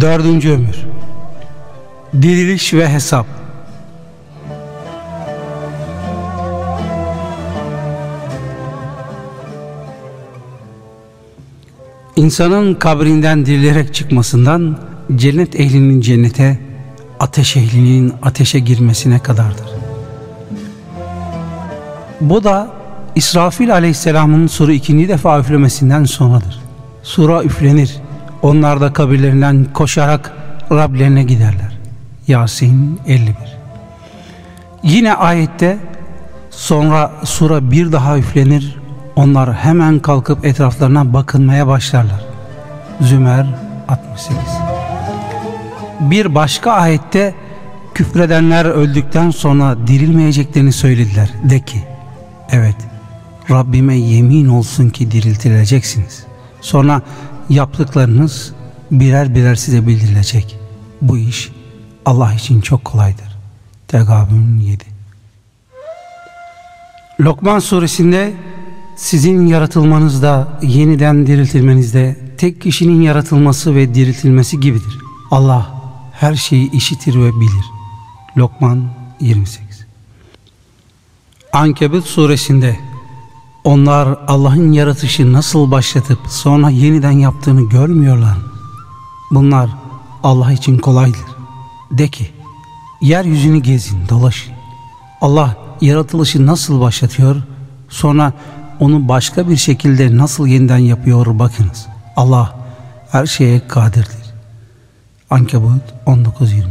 Dördüncü ömür Diriliş ve hesap İnsanın kabrinden dirilerek çıkmasından cennet ehlinin cennete, ateş ehlinin ateşe girmesine kadardır. Bu da İsrafil aleyhisselamın suru ikinci defa üflemesinden sonradır. Sura üflenir. Onlar da kabirlerinden koşarak Rablerine giderler. Yasin 51 Yine ayette sonra sura bir daha üflenir. Onlar hemen kalkıp etraflarına bakınmaya başlarlar. Zümer 68 Bir başka ayette küfredenler öldükten sonra dirilmeyeceklerini söylediler. De ki evet Rabbime yemin olsun ki diriltileceksiniz. Sonra yaptıklarınız birer birer size bildirilecek. Bu iş Allah için çok kolaydır. Tegabün 7 Lokman suresinde sizin yaratılmanızda, yeniden diriltilmenizde tek kişinin yaratılması ve diriltilmesi gibidir. Allah her şeyi işitir ve bilir. Lokman 28 Ankebut suresinde onlar Allah'ın yaratışı nasıl başlatıp sonra yeniden yaptığını görmüyorlar? Bunlar Allah için kolaydır. De ki, yeryüzünü gezin, dolaşın. Allah yaratılışı nasıl başlatıyor, sonra onu başka bir şekilde nasıl yeniden yapıyor bakınız. Allah her şeye kadirdir. Ankebut 19.20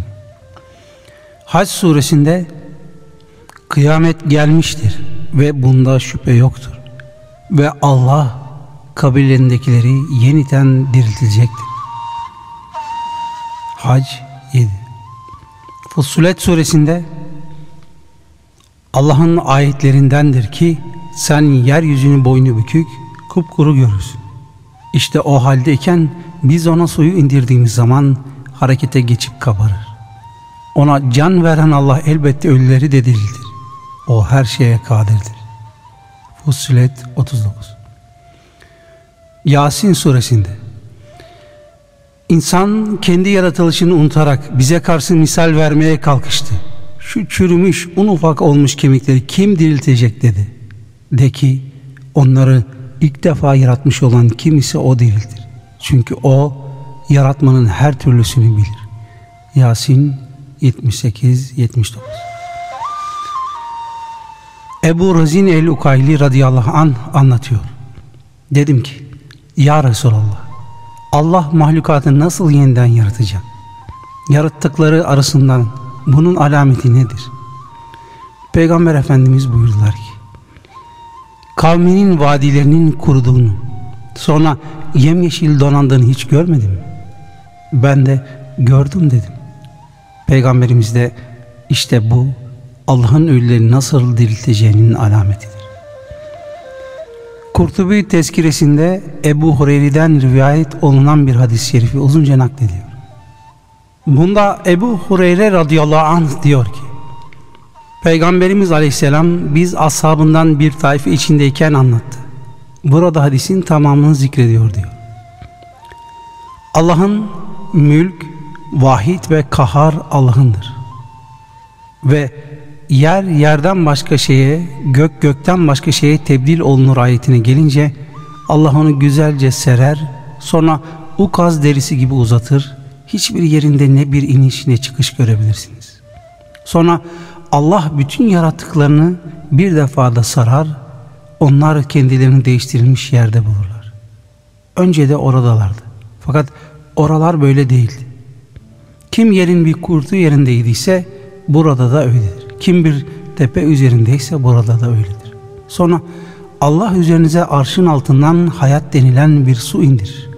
Hac suresinde kıyamet gelmiştir ve bunda şüphe yoktur. Ve Allah kabilerindekileri yeniden diriltecektir. Hac 7 Fussilet suresinde Allah'ın ayetlerindendir ki sen yeryüzünü boynu bükük, kupkuru görürsün. İşte o haldeyken biz ona suyu indirdiğimiz zaman harekete geçip kabarır. Ona can veren Allah elbette ölüleri de diriltir. O her şeye kadirdir. Fussilet 39 Yasin suresinde İnsan kendi yaratılışını unutarak bize karşı misal vermeye kalkıştı. Şu çürümüş, un ufak olmuş kemikleri kim diriltecek dedi. De ki onları ilk defa yaratmış olan kim ise o diriltir. Çünkü o yaratmanın her türlüsünü bilir. Yasin 78-79 Ebu Razin el-Ukayli radıyallahu an anlatıyor. Dedim ki Ya Resulallah Allah mahlukatı nasıl yeniden yaratacak? Yarattıkları arasından bunun alameti nedir? Peygamber Efendimiz buyurdular ki kavminin vadilerinin kuruduğunu sonra yemyeşil donandığını hiç görmedin mi? Ben de gördüm dedim. Peygamberimiz de işte bu Allah'ın ölüleri nasıl dirilteceğinin alametidir. Kurtubi tezkiresinde Ebu Hureyre'den rivayet olunan bir hadis-i şerifi uzunca naklediyor. Bunda Ebu Hureyre radıyallahu anh diyor ki Peygamberimiz aleyhisselam biz ashabından bir tayfe içindeyken anlattı. Burada hadisin tamamını zikrediyor diyor. Allah'ın mülk, vahid ve kahar Allah'ındır. Ve yer yerden başka şeye, gök gökten başka şeye tebdil olunur ayetine gelince Allah onu güzelce serer, sonra ukaz derisi gibi uzatır, hiçbir yerinde ne bir iniş ne çıkış görebilirsiniz. Sonra Allah bütün yarattıklarını bir defada sarar, onlar kendilerini değiştirilmiş yerde bulurlar. Önce de oradalardı. Fakat oralar böyle değildi. Kim yerin bir kurtu yerindeydiyse burada da öyledir. Kim bir tepe üzerindeyse burada da öyledir. Sonra Allah üzerinize arşın altından hayat denilen bir su indirir.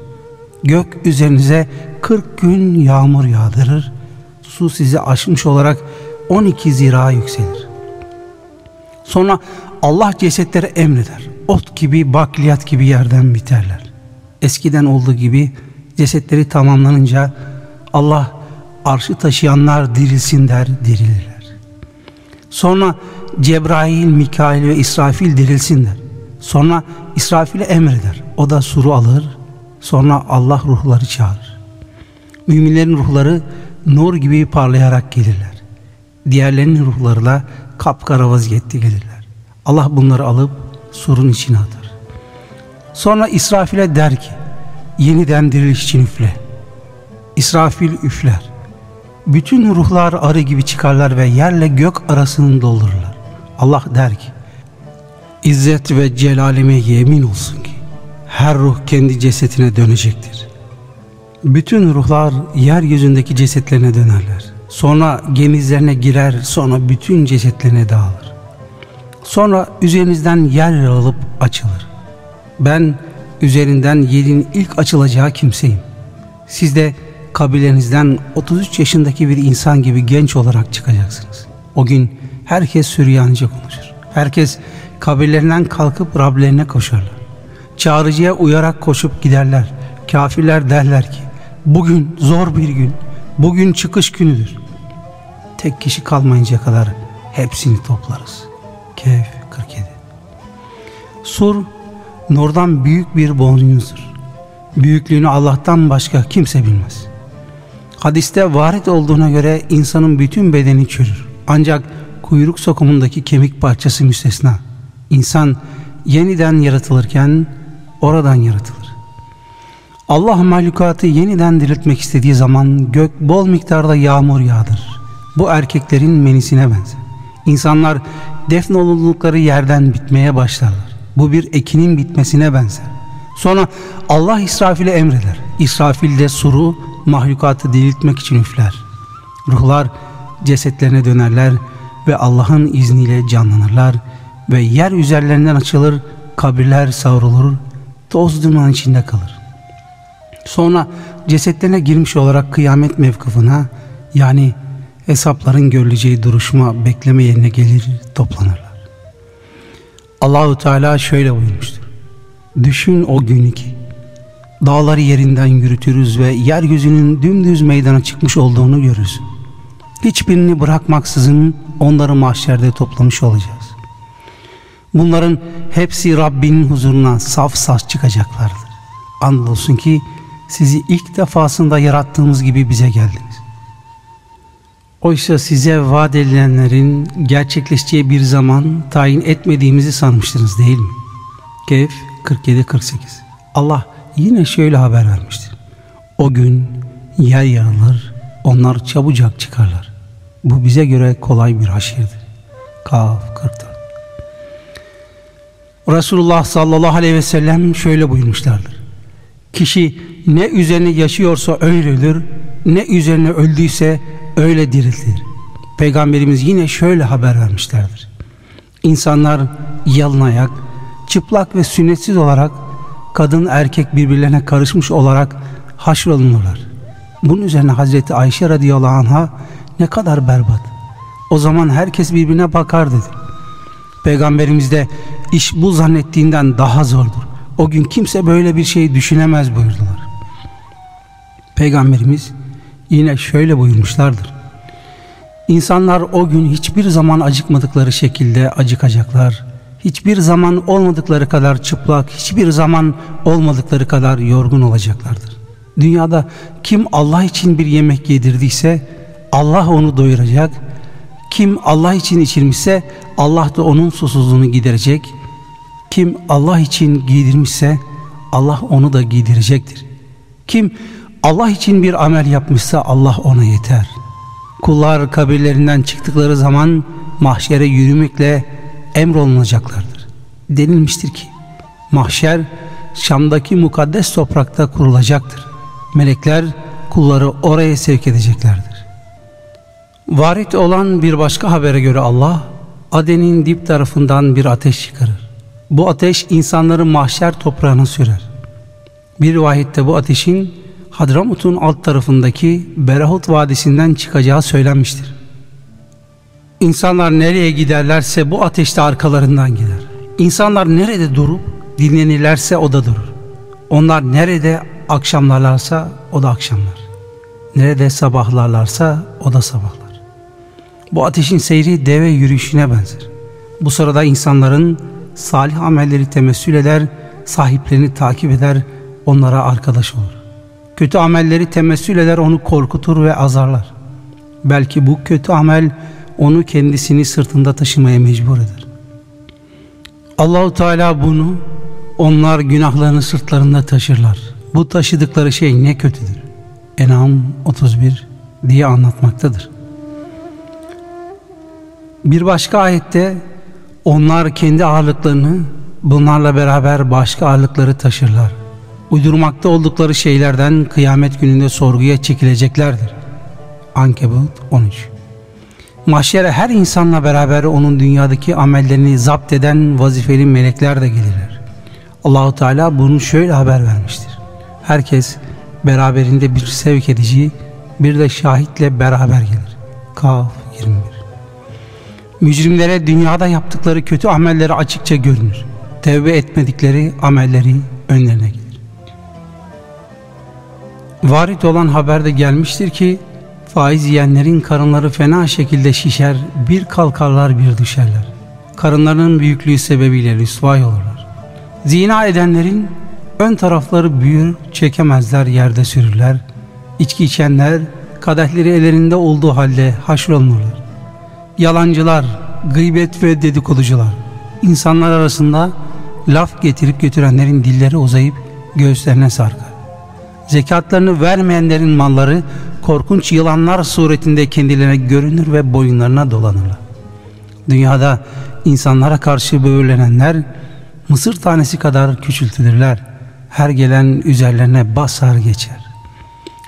Gök üzerinize 40 gün yağmur yağdırır. Su sizi aşmış olarak 12 zira yükselir. Sonra Allah cesetlere emreder. Ot gibi, bakliyat gibi yerden biterler. Eskiden olduğu gibi cesetleri tamamlanınca Allah arşı taşıyanlar dirilsin der, dirilirler. Sonra Cebrail, Mikail ve İsrafil dirilsinler. Sonra İsrafil'e emreder. O da suru alır. Sonra Allah ruhları çağırır. müminlerin ruhları nur gibi parlayarak gelirler. Diğerlerinin ruhları da kapkara vaziyette gelirler. Allah bunları alıp surun içine atar. Sonra İsrafil'e der ki yeniden diriliş için üfle. İsrafil üfler. Bütün ruhlar arı gibi çıkarlar ve yerle gök arasını doldururlar. Allah der ki İzzet ve celalime yemin olsun ki her ruh kendi cesetine dönecektir. Bütün ruhlar yeryüzündeki cesetlerine dönerler. Sonra gemizlerine girer, sonra bütün cesetlerine dağılır. Sonra üzerinizden yer alıp açılır. Ben üzerinden yerin ilk açılacağı kimseyim. Siz de kabilenizden 33 yaşındaki bir insan gibi genç olarak çıkacaksınız. O gün herkes Süryanice konuşur. Herkes kabirlerinden kalkıp Rablerine koşarlar. Çağrıcıya uyarak koşup giderler. Kafirler derler ki bugün zor bir gün, bugün çıkış günüdür. Tek kişi kalmayınca kadar hepsini toplarız. Kehf 47 Sur, nurdan büyük bir boynuzdur. Büyüklüğünü Allah'tan başka kimse bilmez. Hadiste varit olduğuna göre insanın bütün bedeni çürür. Ancak kuyruk sokumundaki kemik parçası müstesna. İnsan yeniden yaratılırken oradan yaratılır. Allah mahlukatı yeniden diriltmek istediği zaman gök bol miktarda yağmur yağdır. Bu erkeklerin menisine benzer. İnsanlar defnolundukları yerden bitmeye başlarlar. Bu bir ekinin bitmesine benzer. Sonra Allah İsrafil'e emreder. İsrafil de suru mahlukatı diriltmek için üfler. Ruhlar cesetlerine dönerler ve Allah'ın izniyle canlanırlar ve yer üzerlerinden açılır, kabirler savrulur, toz duman içinde kalır. Sonra cesetlerine girmiş olarak kıyamet mevkıfına yani hesapların görüleceği duruşma bekleme yerine gelir toplanırlar. Allahu Teala şöyle buyurmuştur. Düşün o günü ki dağları yerinden yürütürüz ve yeryüzünün dümdüz meydana çıkmış olduğunu görürsün. Hiçbirini bırakmaksızın onları mahşerde toplamış olacağız. Bunların hepsi Rabbinin huzuruna saf saf çıkacaklardır. Andolsun ki sizi ilk defasında yarattığımız gibi bize geldiniz. Oysa size vaat edilenlerin gerçekleşeceği bir zaman tayin etmediğimizi sanmıştınız değil mi? Kehf 47-48 Allah yine şöyle haber vermiştir. O gün yer yarılır, onlar çabucak çıkarlar. Bu bize göre kolay bir haşirdir. Kaf 44 Resulullah sallallahu aleyhi ve sellem şöyle buyurmuşlardır. Kişi ne üzerine yaşıyorsa öyledir, ne üzerine öldüyse öyle diriltir. Peygamberimiz yine şöyle haber vermişlerdir. İnsanlar yalın ayak, çıplak ve sünnetsiz olarak kadın erkek birbirlerine karışmış olarak haşrolunurlar. Bunun üzerine Hazreti Ayşe radıyallahu anh'a ne kadar berbat. O zaman herkes birbirine bakar dedi. Peygamberimiz de iş bu zannettiğinden daha zordur. O gün kimse böyle bir şey düşünemez buyurdular. Peygamberimiz yine şöyle buyurmuşlardır. İnsanlar o gün hiçbir zaman acıkmadıkları şekilde acıkacaklar. Hiçbir zaman olmadıkları kadar çıplak, hiçbir zaman olmadıkları kadar yorgun olacaklardır. Dünyada kim Allah için bir yemek yedirdiyse Allah onu doyuracak. Kim Allah için içirmişse Allah da onun susuzluğunu giderecek. Kim Allah için giydirmişse Allah onu da giydirecektir. Kim Allah için bir amel yapmışsa Allah ona yeter. Kullar kabirlerinden çıktıkları zaman mahşere yürümekle emrolunacaklardır. Denilmiştir ki mahşer Şam'daki mukaddes toprakta kurulacaktır. Melekler kulları oraya sevk edeceklerdir. Varit olan bir başka habere göre Allah Aden'in dip tarafından bir ateş çıkarır. Bu ateş insanları mahşer toprağına sürer. Bir rivayette bu ateşin Hadramut'un alt tarafındaki Berahut Vadisi'nden çıkacağı söylenmiştir. İnsanlar nereye giderlerse bu ateşte arkalarından gider. İnsanlar nerede durup dinlenirlerse o da durur. Onlar nerede akşamlarlarsa o da akşamlar. Nerede sabahlarlarsa o da sabahlar. Bu ateşin seyri deve yürüyüşüne benzer. Bu sırada insanların salih amelleri temessül eder, sahiplerini takip eder, onlara arkadaş olur. Kötü amelleri temessül eder onu korkutur ve azarlar. Belki bu kötü amel onu kendisini sırtında taşımaya mecbur eder. Allahu Teala bunu onlar günahlarını sırtlarında taşırlar. Bu taşıdıkları şey ne kötüdür. Enam 31 diye anlatmaktadır. Bir başka ayette onlar kendi ağırlıklarını bunlarla beraber başka ağırlıkları taşırlar. Uydurmakta oldukları şeylerden kıyamet gününde sorguya çekileceklerdir. Ankebut 13 Mahşere her insanla beraber onun dünyadaki amellerini zapt eden vazifeli melekler de gelirler. Allahu Teala bunu şöyle haber vermiştir. Herkes beraberinde bir sevk edici, bir de şahitle beraber gelir. Kaf 21 Mücrimlere dünyada yaptıkları kötü amelleri açıkça görünür. Tevbe etmedikleri amelleri önlerine gelir. Varit olan haberde gelmiştir ki faiz yiyenlerin karınları fena şekilde şişer, bir kalkarlar bir düşerler. Karınlarının büyüklüğü sebebiyle rüsvay olurlar. Zina edenlerin ön tarafları büyür, çekemezler, yerde sürürler. İçki içenler kadehleri ellerinde olduğu halde haşrolunurlar. Yalancılar, gıybet ve dedikoducular, insanlar arasında laf getirip götürenlerin dilleri uzayıp göğüslerine sarkar. Zekatlarını vermeyenlerin malları korkunç yılanlar suretinde kendilerine görünür ve boyunlarına dolanırlar. Dünyada insanlara karşı böğürlenenler mısır tanesi kadar küçültülürler. Her gelen üzerlerine basar geçer.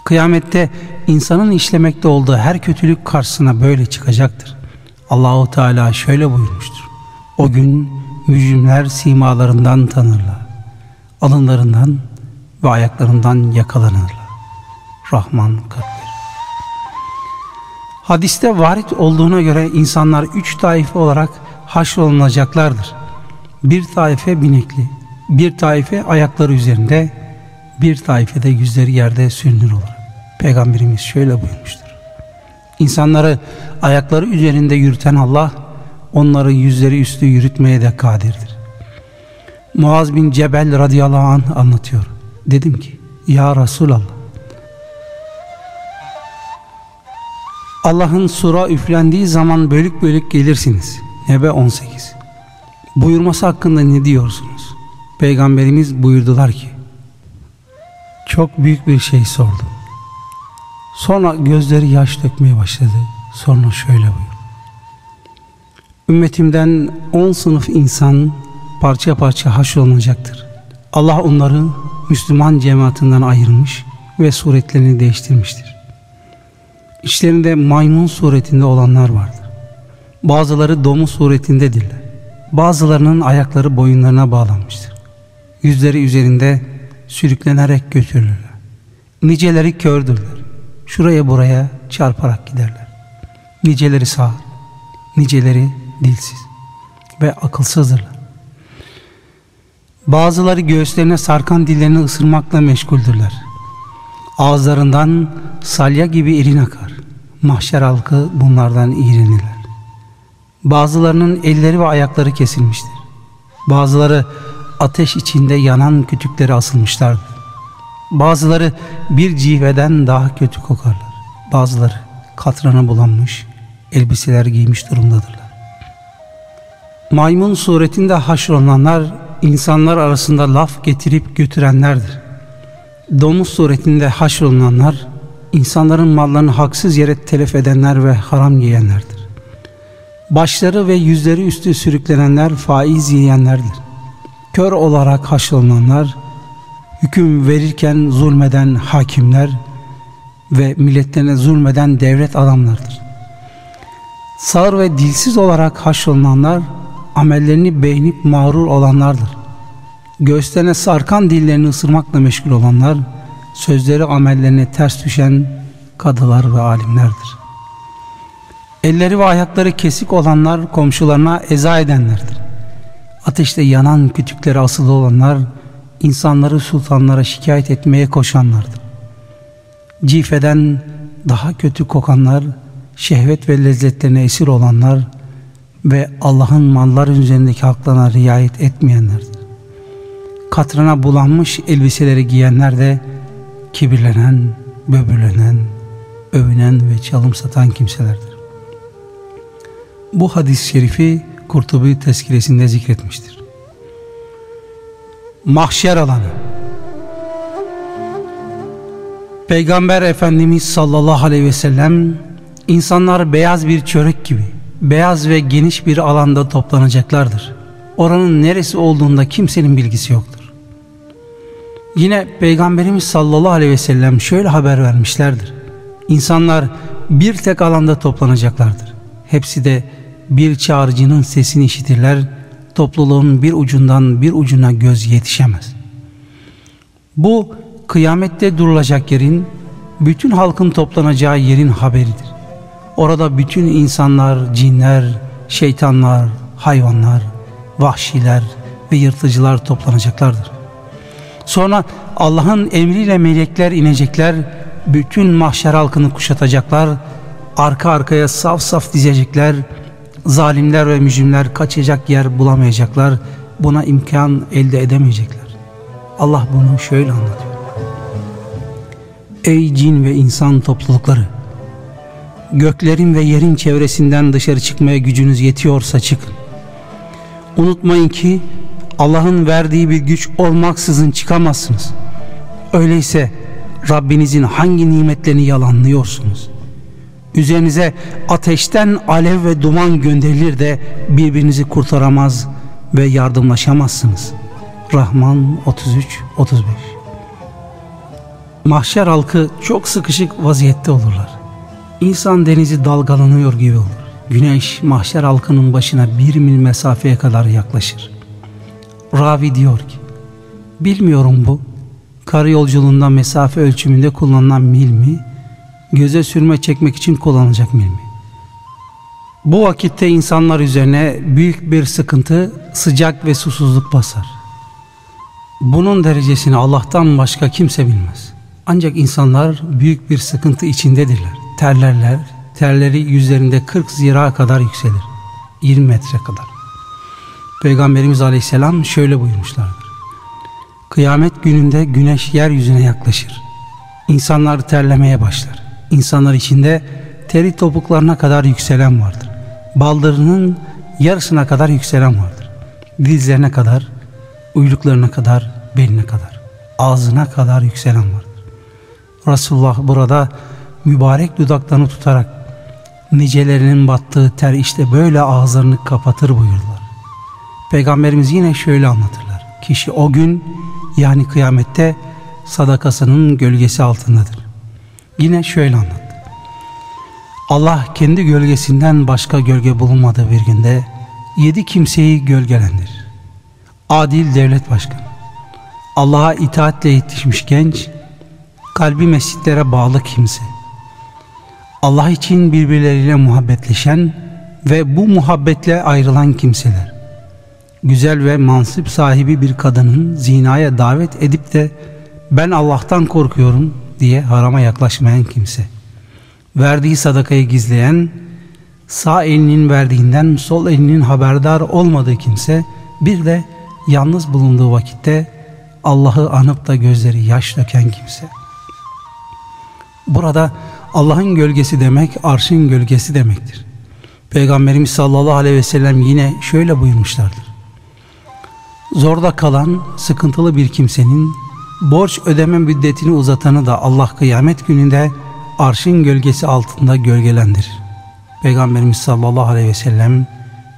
Kıyamette insanın işlemekte olduğu her kötülük karşısına böyle çıkacaktır. Allahu Teala şöyle buyurmuştur. O gün mücrimler simalarından tanırlar. Alınlarından ve ayaklarından yakalanırlar. Rahman 41 Hadiste varit olduğuna göre insanlar üç taife olarak haşrolunacaklardır. Bir taife binekli, bir taife ayakları üzerinde, bir taife de yüzleri yerde sürünür olarak. Peygamberimiz şöyle buyurmuştur. İnsanları ayakları üzerinde yürüten Allah, onları yüzleri üstü yürütmeye de kadirdir. Muaz bin Cebel radıyallahu anh anlatıyor. Dedim ki, Ya Resulallah, Allah'ın sura üflendiği zaman bölük bölük gelirsiniz. Nebe 18 Buyurması hakkında ne diyorsunuz? Peygamberimiz buyurdular ki, çok büyük bir şey sordu. Sonra gözleri yaş dökmeye başladı. Sonra şöyle buyurdu. Ümmetimden on sınıf insan parça parça haşrolunacaktır. Allah onları Müslüman cemaatinden ayırmış ve suretlerini değiştirmiştir. İçlerinde maymun suretinde olanlar vardır. Bazıları domuz suretindedirler. Bazılarının ayakları boyunlarına bağlanmıştır. Yüzleri üzerinde sürüklenerek götürülürler. Niceleri kördürler. Şuraya buraya çarparak giderler. Niceleri sağ, niceleri dilsiz ve akılsızdırlar. Bazıları göğüslerine sarkan dillerini ısırmakla meşguldürler. Ağızlarından salya gibi irin akar. Mahşer halkı bunlardan iğrenirler. Bazılarının elleri ve ayakları kesilmiştir. Bazıları ateş içinde yanan kütükleri asılmışlardır. Bazıları bir cihveden daha kötü kokarlar. Bazıları katrana bulanmış, elbiseler giymiş durumdadırlar. Maymun suretinde haşrolanlar insanlar arasında laf getirip götürenlerdir. Domuz suretinde haşrolunanlar insanların mallarını haksız yere telef edenler ve haram yiyenlerdir. Başları ve yüzleri üstü sürüklenenler faiz yiyenlerdir. Kör olarak haşrolunanlar hüküm verirken zulmeden hakimler ve milletlerine zulmeden devlet adamlardır. Sağır ve dilsiz olarak haşrolunanlar amellerini beğenip mağrur olanlardır. Göğüslerine sarkan dillerini ısırmakla meşgul olanlar, sözleri amellerine ters düşen kadılar ve alimlerdir. Elleri ve ayakları kesik olanlar komşularına eza edenlerdir. Ateşte yanan kütükleri asılı olanlar, insanları sultanlara şikayet etmeye koşanlardır. Cifeden daha kötü kokanlar, şehvet ve lezzetlerine esir olanlar, ve Allah'ın mallar üzerindeki haklarına riayet etmeyenlerdir. Katrına bulanmış elbiseleri giyenler de kibirlenen, böbürlenen, övünen ve çalım satan kimselerdir. Bu hadis-i şerifi Kurtubi tezkiresinde zikretmiştir. Mahşer alanı Peygamber Efendimiz sallallahu aleyhi ve sellem insanlar beyaz bir çörek gibi beyaz ve geniş bir alanda toplanacaklardır. Oranın neresi olduğunda kimsenin bilgisi yoktur. Yine Peygamberimiz sallallahu aleyhi ve sellem şöyle haber vermişlerdir. İnsanlar bir tek alanda toplanacaklardır. Hepsi de bir çağrıcının sesini işitirler. Topluluğun bir ucundan bir ucuna göz yetişemez. Bu kıyamette durulacak yerin, bütün halkın toplanacağı yerin haberidir. Orada bütün insanlar, cinler, şeytanlar, hayvanlar, vahşiler ve yırtıcılar toplanacaklardır. Sonra Allah'ın emriyle melekler inecekler, bütün mahşer halkını kuşatacaklar, arka arkaya saf saf dizecekler, zalimler ve mücrimler kaçacak yer bulamayacaklar, buna imkan elde edemeyecekler. Allah bunu şöyle anlatıyor. Ey cin ve insan toplulukları! Göklerin ve yerin çevresinden dışarı çıkmaya gücünüz yetiyorsa çıkın. Unutmayın ki Allah'ın verdiği bir güç olmaksızın çıkamazsınız. Öyleyse Rabbinizin hangi nimetlerini yalanlıyorsunuz? Üzerinize ateşten alev ve duman gönderilir de birbirinizi kurtaramaz ve yardımlaşamazsınız. Rahman 33-35 Mahşer halkı çok sıkışık vaziyette olurlar. İnsan denizi dalgalanıyor gibi olur. Güneş mahşer halkının başına bir mil mesafeye kadar yaklaşır. Ravi diyor ki, bilmiyorum bu, karı yolculuğunda mesafe ölçümünde kullanılan mil mi, göze sürme çekmek için kullanılacak mil mi? Bu vakitte insanlar üzerine büyük bir sıkıntı, sıcak ve susuzluk basar. Bunun derecesini Allah'tan başka kimse bilmez. Ancak insanlar büyük bir sıkıntı içindedirler. Terlerler, terleri yüzlerinde 40 zira kadar yükselir. 20 metre kadar. Peygamberimiz Aleyhisselam şöyle buyurmuşlardır. Kıyamet gününde güneş yeryüzüne yaklaşır. İnsanlar terlemeye başlar. İnsanlar içinde teri topuklarına kadar yükselen vardır. Baldırının yarısına kadar yükselen vardır. Dizlerine kadar, uyluklarına kadar, beline kadar, ağzına kadar yükselen vardır. Resulullah burada mübarek dudaklarını tutarak nicelerinin battığı ter işte böyle ağızlarını kapatır buyurdular. Peygamberimiz yine şöyle anlatırlar. Kişi o gün yani kıyamette sadakasının gölgesi altındadır. Yine şöyle anlattı. Allah kendi gölgesinden başka gölge bulunmadığı bir günde yedi kimseyi gölgelendirir. Adil devlet başkanı, Allah'a itaatle yetişmiş genç, kalbi mescitlere bağlı kimse, Allah için birbirleriyle muhabbetleşen ve bu muhabbetle ayrılan kimseler, güzel ve mansıp sahibi bir kadının zinaya davet edip de ben Allah'tan korkuyorum diye harama yaklaşmayan kimse, verdiği sadakayı gizleyen, sağ elinin verdiğinden sol elinin haberdar olmadığı kimse, bir de yalnız bulunduğu vakitte Allah'ı anıp da gözleri yaş döken kimse. Burada Allah'ın gölgesi demek arşın gölgesi demektir. Peygamberimiz sallallahu aleyhi ve sellem yine şöyle buyurmuşlardır. Zorda kalan sıkıntılı bir kimsenin borç ödeme müddetini uzatanı da Allah kıyamet gününde arşın gölgesi altında gölgelendirir. Peygamberimiz sallallahu aleyhi ve sellem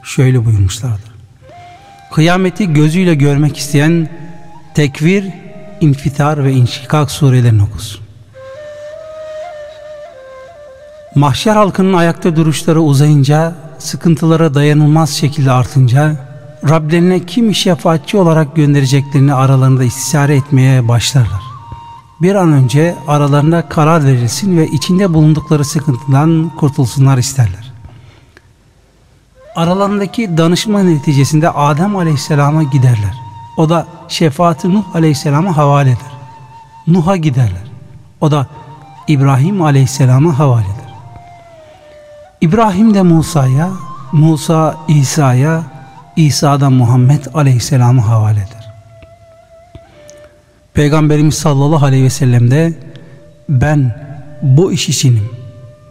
şöyle buyurmuşlardır. Kıyameti gözüyle görmek isteyen tekvir, infitar ve inşikak surelerini okusun. Mahşer halkının ayakta duruşları uzayınca, sıkıntılara dayanılmaz şekilde artınca, Rablerine kimi şefaatçi olarak göndereceklerini aralarında istişare etmeye başlarlar. Bir an önce aralarında karar verilsin ve içinde bulundukları sıkıntıdan kurtulsunlar isterler. Aralarındaki danışma neticesinde Adem Aleyhisselam'a giderler. O da şefaati Nuh Aleyhisselam'a havale eder. Nuh'a giderler. O da İbrahim Aleyhisselam'a havale eder. İbrahim de Musa'ya, Musa İsa'ya, İsa da Muhammed Aleyhisselam'a havale. Peygamberimiz sallallahu aleyhi ve sellem de ben bu iş içinim,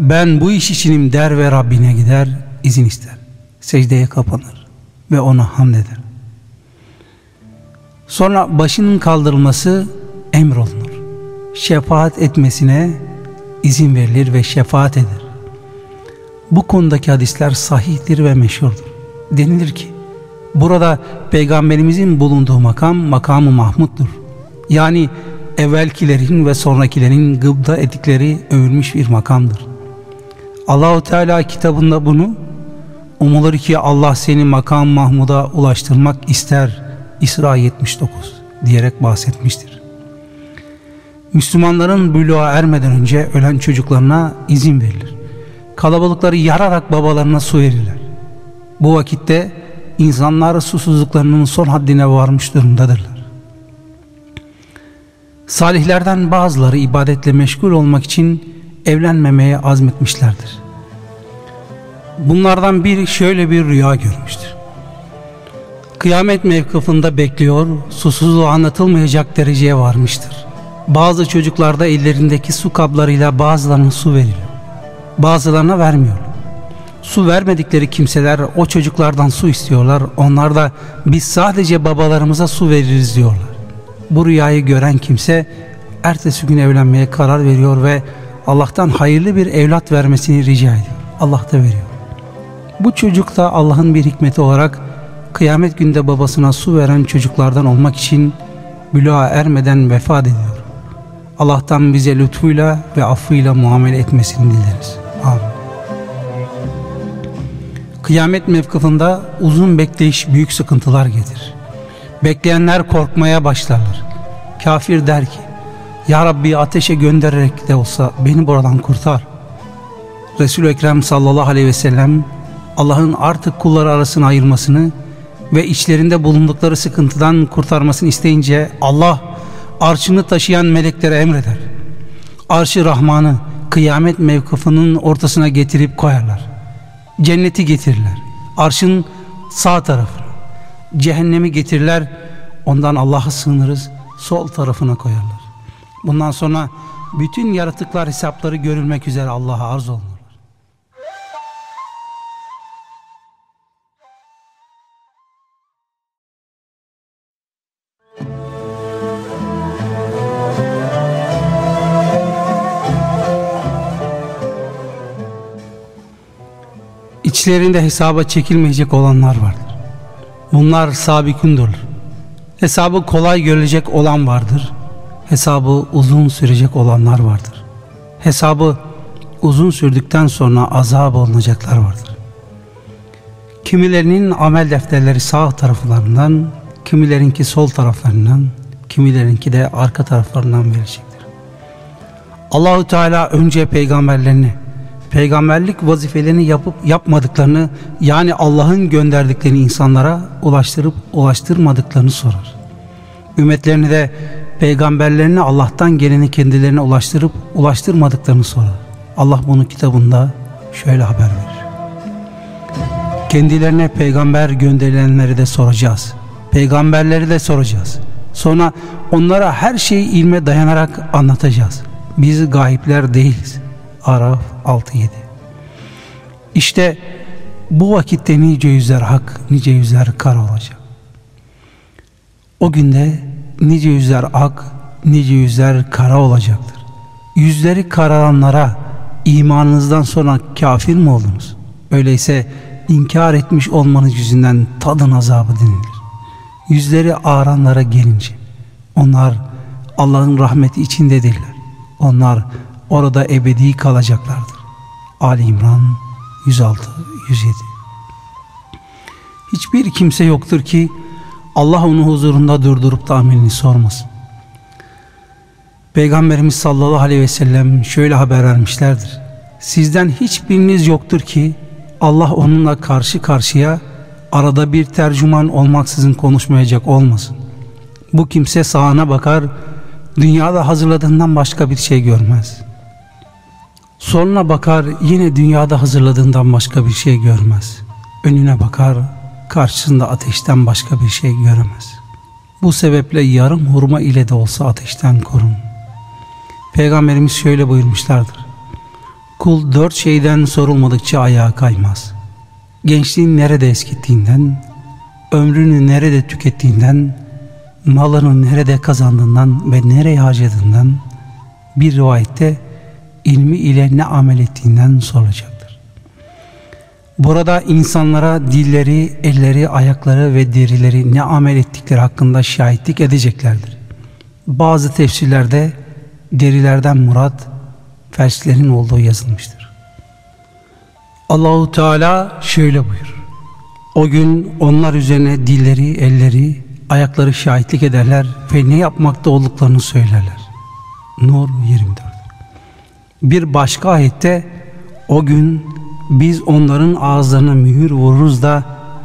ben bu iş içinim der ve Rabbine gider, izin ister. Secdeye kapanır ve ona hamd eder. Sonra başının kaldırılması emrolunur. Şefaat etmesine izin verilir ve şefaat eder. Bu konudaki hadisler sahihtir ve meşhurdur. Denilir ki burada peygamberimizin bulunduğu makam makamı Mahmud'dur. Yani evvelkilerin ve sonrakilerin gıbda ettikleri övülmüş bir makamdır. Allahu Teala kitabında bunu umulur ki Allah seni makam Mahmud'a ulaştırmak ister İsra 79 diyerek bahsetmiştir. Müslümanların buluğa ermeden önce ölen çocuklarına izin verilir. Kalabalıkları yararak babalarına su verirler. Bu vakitte insanlar susuzluklarının son haddine varmış durumdadırlar. Salihlerden bazıları ibadetle meşgul olmak için evlenmemeye azmetmişlerdir. Bunlardan biri şöyle bir rüya görmüştür. Kıyamet mevkifinde bekliyor, susuzluğu anlatılmayacak dereceye varmıştır. Bazı çocuklarda ellerindeki su kaplarıyla bazılarına su veriyor. Bazılarına vermiyor. Su vermedikleri kimseler o çocuklardan su istiyorlar. Onlar da biz sadece babalarımıza su veririz diyorlar. Bu rüyayı gören kimse ertesi gün evlenmeye karar veriyor ve Allah'tan hayırlı bir evlat vermesini rica ediyor. Allah da veriyor. Bu çocuk da Allah'ın bir hikmeti olarak kıyamet günde babasına su veren çocuklardan olmak için büluğa ermeden vefat ediyor. Allah'tan bize lütfuyla ve affıyla muamele etmesini dileriz. Amin. Kıyamet mevkifinde uzun bekleyiş büyük sıkıntılar getirir. Bekleyenler korkmaya başlarlar. Kafir der ki, Ya Rabbi ateşe göndererek de olsa beni buradan kurtar. Resul-i Ekrem sallallahu aleyhi ve sellem Allah'ın artık kulları arasını ayırmasını ve içlerinde bulundukları sıkıntıdan kurtarmasını isteyince Allah arşını taşıyan meleklere emreder. Arşı Rahman'ı kıyamet mevkifinin ortasına getirip koyarlar. Cenneti getirirler. Arşın sağ tarafına. Cehennemi getirirler. Ondan Allah'a sığınırız. Sol tarafına koyarlar. Bundan sonra bütün yaratıklar hesapları görülmek üzere Allah'a arz olunur. İçlerinde hesaba çekilmeyecek olanlar vardır. Bunlar sabikundurlar. Hesabı kolay görülecek olan vardır. Hesabı uzun sürecek olanlar vardır. Hesabı uzun sürdükten sonra azap olunacaklar vardır. Kimilerinin amel defterleri sağ taraflarından, kimilerinki sol taraflarından, kimilerinki de arka taraflarından verecektir. Allahu Teala önce peygamberlerini peygamberlik vazifelerini yapıp yapmadıklarını yani Allah'ın gönderdiklerini insanlara ulaştırıp ulaştırmadıklarını sorar. Ümmetlerini de peygamberlerini Allah'tan geleni kendilerine ulaştırıp ulaştırmadıklarını sorar. Allah bunu kitabında şöyle haber verir. Kendilerine peygamber gönderilenleri de soracağız. Peygamberleri de soracağız. Sonra onlara her şeyi ilme dayanarak anlatacağız. Biz gayipler değiliz. Araf 6-7 İşte bu vakitte nice yüzler hak, nice yüzler kar olacak. O günde nice yüzler ak, nice yüzler kara olacaktır. Yüzleri karalanlara imanınızdan sonra kafir mi oldunuz? Öyleyse inkar etmiş olmanız yüzünden tadın azabı denilir. Yüzleri ağranlara gelince onlar Allah'ın rahmeti içinde değiller. Onlar orada ebedi kalacaklardır. Ali İmran 106 107 Hiçbir kimse yoktur ki Allah onu huzurunda durdurup da amelini sormasın. Peygamberimiz sallallahu aleyhi ve sellem şöyle haber vermişlerdir. Sizden hiçbiriniz yoktur ki Allah onunla karşı karşıya arada bir tercüman olmaksızın konuşmayacak olmasın. Bu kimse sağına bakar, dünyada hazırladığından başka bir şey görmez.'' Soluna bakar yine dünyada hazırladığından başka bir şey görmez. Önüne bakar karşısında ateşten başka bir şey göremez. Bu sebeple yarım hurma ile de olsa ateşten korun. Peygamberimiz şöyle buyurmuşlardır. Kul dört şeyden sorulmadıkça ayağa kaymaz. Gençliğin nerede eskittiğinden, ömrünü nerede tükettiğinden, malını nerede kazandığından ve nereye harcadığından, bir rivayette ilmi ile ne amel ettiğinden sorulacaktır. Burada insanlara dilleri, elleri, ayakları ve derileri ne amel ettikleri hakkında şahitlik edeceklerdir. Bazı tefsirlerde derilerden murat felçlerin olduğu yazılmıştır. Allahu Teala şöyle buyur. O gün onlar üzerine dilleri, elleri, ayakları şahitlik ederler ve ne yapmakta olduklarını söylerler. Nur 24 Bir başka ayette o gün biz onların ağızlarına mühür vururuz da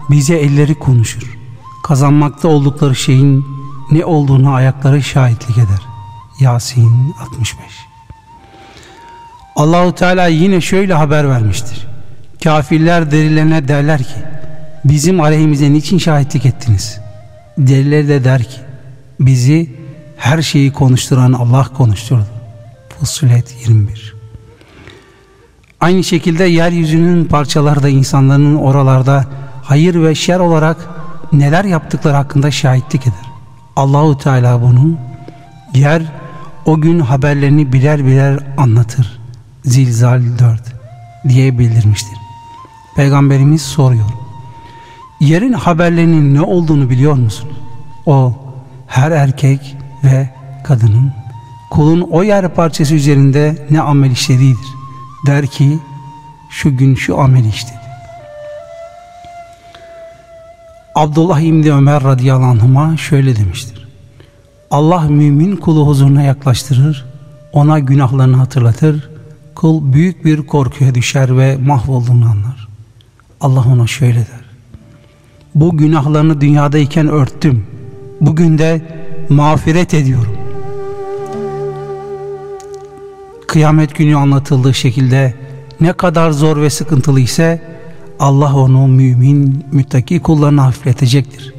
bize elleri konuşur. Kazanmakta oldukları şeyin ne olduğunu ayakları şahitlik eder. Yasin 65 Allahu Teala yine şöyle haber vermiştir. Kafirler derilerine derler ki bizim aleyhimize niçin şahitlik ettiniz? Deriler de der ki bizi her şeyi konuşturan Allah konuşturdu. Fussilet 21 Aynı şekilde yeryüzünün parçaları da insanların oralarda hayır ve şer olarak neler yaptıkları hakkında şahitlik eder. Allahu Teala bunu yer o gün haberlerini birer birer anlatır. Zilzal 4 diye bildirmiştir. Peygamberimiz soruyor. Yerin haberlerinin ne olduğunu biliyor musun? O her erkek ve kadının kulun o yer parçası üzerinde ne amel işlediğidir. Der ki şu gün şu amel işledi. Abdullah İbni Ömer radıyallahu anh'a şöyle demiştir. Allah mümin kulu huzuruna yaklaştırır, ona günahlarını hatırlatır, kul büyük bir korkuya düşer ve mahvolduğunu anlar. Allah ona şöyle der. Bu günahlarını dünyadayken örttüm. Bugün de mağfiret ediyorum. Kıyamet günü anlatıldığı şekilde ne kadar zor ve sıkıntılı ise Allah onu mümin, müttaki kullarına hafifletecektir.